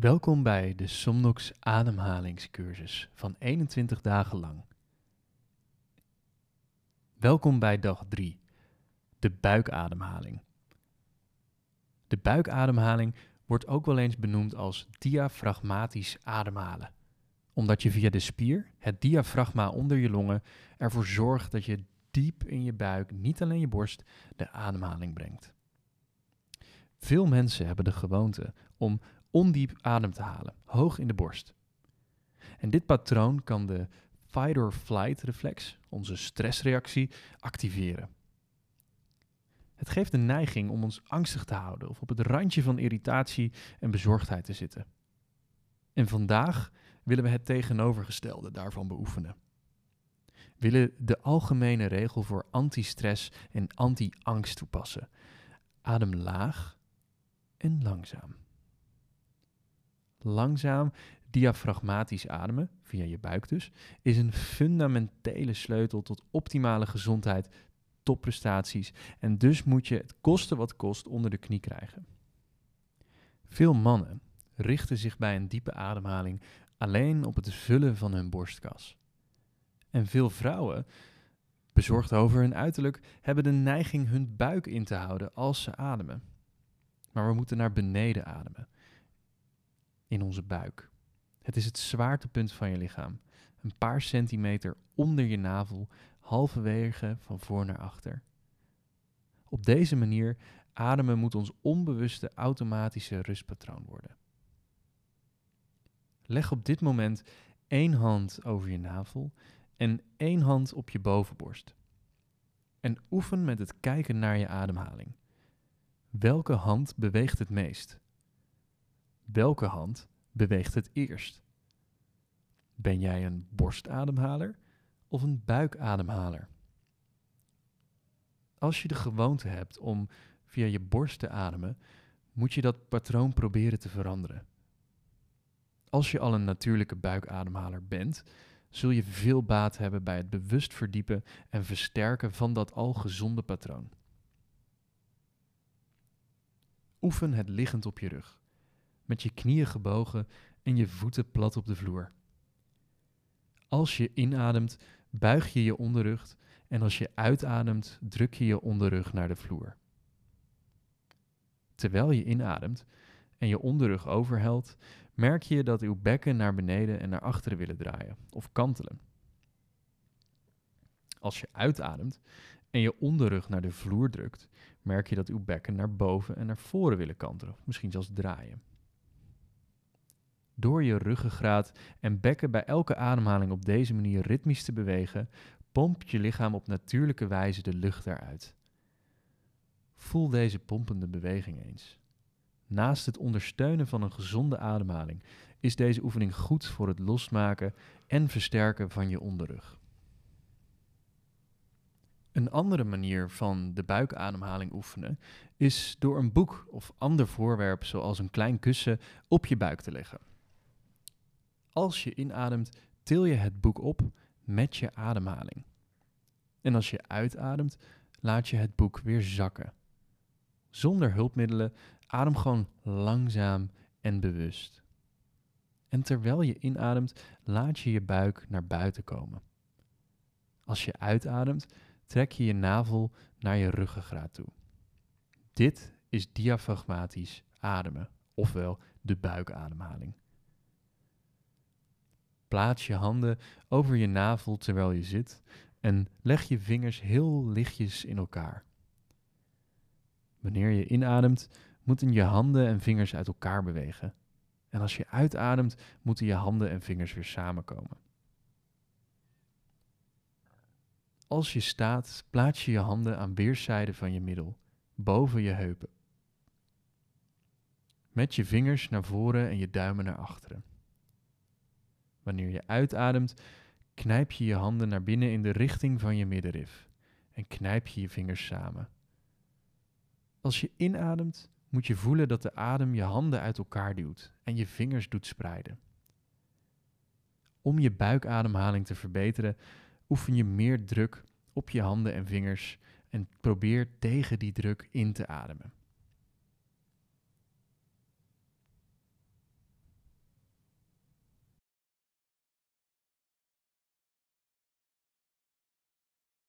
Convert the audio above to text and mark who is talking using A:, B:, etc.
A: Welkom bij de Somnox ademhalingscursus van 21 dagen lang. Welkom bij dag 3, de buikademhaling. De buikademhaling wordt ook wel eens benoemd als diafragmatisch ademhalen, omdat je via de spier, het diafragma onder je longen, ervoor zorgt dat je diep in je buik, niet alleen je borst, de ademhaling brengt. Veel mensen hebben de gewoonte om ondiep adem te halen, hoog in de borst. En dit patroon kan de fight-or-flight reflex, onze stressreactie, activeren. Het geeft de neiging om ons angstig te houden of op het randje van irritatie en bezorgdheid te zitten. En vandaag willen we het tegenovergestelde daarvan beoefenen. Willen de algemene regel voor anti-stress en anti-angst toepassen. Adem laag en langzaam langzaam diafragmatisch ademen, via je buik dus, is een fundamentele sleutel tot optimale gezondheid, topprestaties en dus moet je het kosten wat kost onder de knie krijgen. Veel mannen richten zich bij een diepe ademhaling alleen op het vullen van hun borstkas. En veel vrouwen, bezorgd over hun uiterlijk, hebben de neiging hun buik in te houden als ze ademen. Maar we moeten naar beneden ademen in onze buik. Het is het zwaartepunt van je lichaam. Een paar centimeter onder je navel, halverwege van voor naar achter. Op deze manier ademen moet ons onbewuste automatische rustpatroon worden. Leg op dit moment één hand over je navel en één hand op je bovenborst. En oefen met het kijken naar je ademhaling. Welke hand beweegt het meest? Welke hand beweegt het eerst? Ben jij een borstademhaler of een buikademhaler? Als je de gewoonte hebt om via je borst te ademen, moet je dat patroon proberen te veranderen. Als je al een natuurlijke buikademhaler bent, zul je veel baat hebben bij het bewust verdiepen en versterken van dat al gezonde patroon. Oefen het liggend op je rug met je knieën gebogen en je voeten plat op de vloer. Als je inademt, buig je je onderrug en als je uitademt, druk je je onderrug naar de vloer. Terwijl je inademt en je onderrug overhelt, merk je dat uw bekken naar beneden en naar achteren willen draaien of kantelen. Als je uitademt en je onderrug naar de vloer drukt, merk je dat uw bekken naar boven en naar voren willen kantelen, misschien zelfs draaien door je ruggengraat en bekken bij elke ademhaling op deze manier ritmisch te bewegen, pompt je lichaam op natuurlijke wijze de lucht eruit. Voel deze pompende beweging eens. Naast het ondersteunen van een gezonde ademhaling is deze oefening goed voor het losmaken en versterken van je onderrug. Een andere manier van de buikademhaling oefenen is door een boek of ander voorwerp, zoals een klein kussen, op je buik te leggen. Als je inademt, til je het boek op met je ademhaling. En als je uitademt, laat je het boek weer zakken. Zonder hulpmiddelen, adem gewoon langzaam en bewust. En terwijl je inademt, laat je je buik naar buiten komen. Als je uitademt, trek je je navel naar je ruggengraat toe. Dit is diafragmatisch ademen, ofwel de buikademhaling. Plaats je handen over je navel terwijl je zit en leg je vingers heel lichtjes in elkaar. Wanneer je inademt, moeten je handen en vingers uit elkaar bewegen. En als je uitademt, moeten je handen en vingers weer samenkomen. Als je staat, plaats je je handen aan weerszijden van je middel, boven je heupen. Met je vingers naar voren en je duimen naar achteren. Wanneer je uitademt, knijp je je handen naar binnen in de richting van je middenrif en knijp je je vingers samen. Als je inademt, moet je voelen dat de adem je handen uit elkaar duwt en je vingers doet spreiden. Om je buikademhaling te verbeteren, oefen je meer druk op je handen en vingers en probeer tegen die druk in te ademen.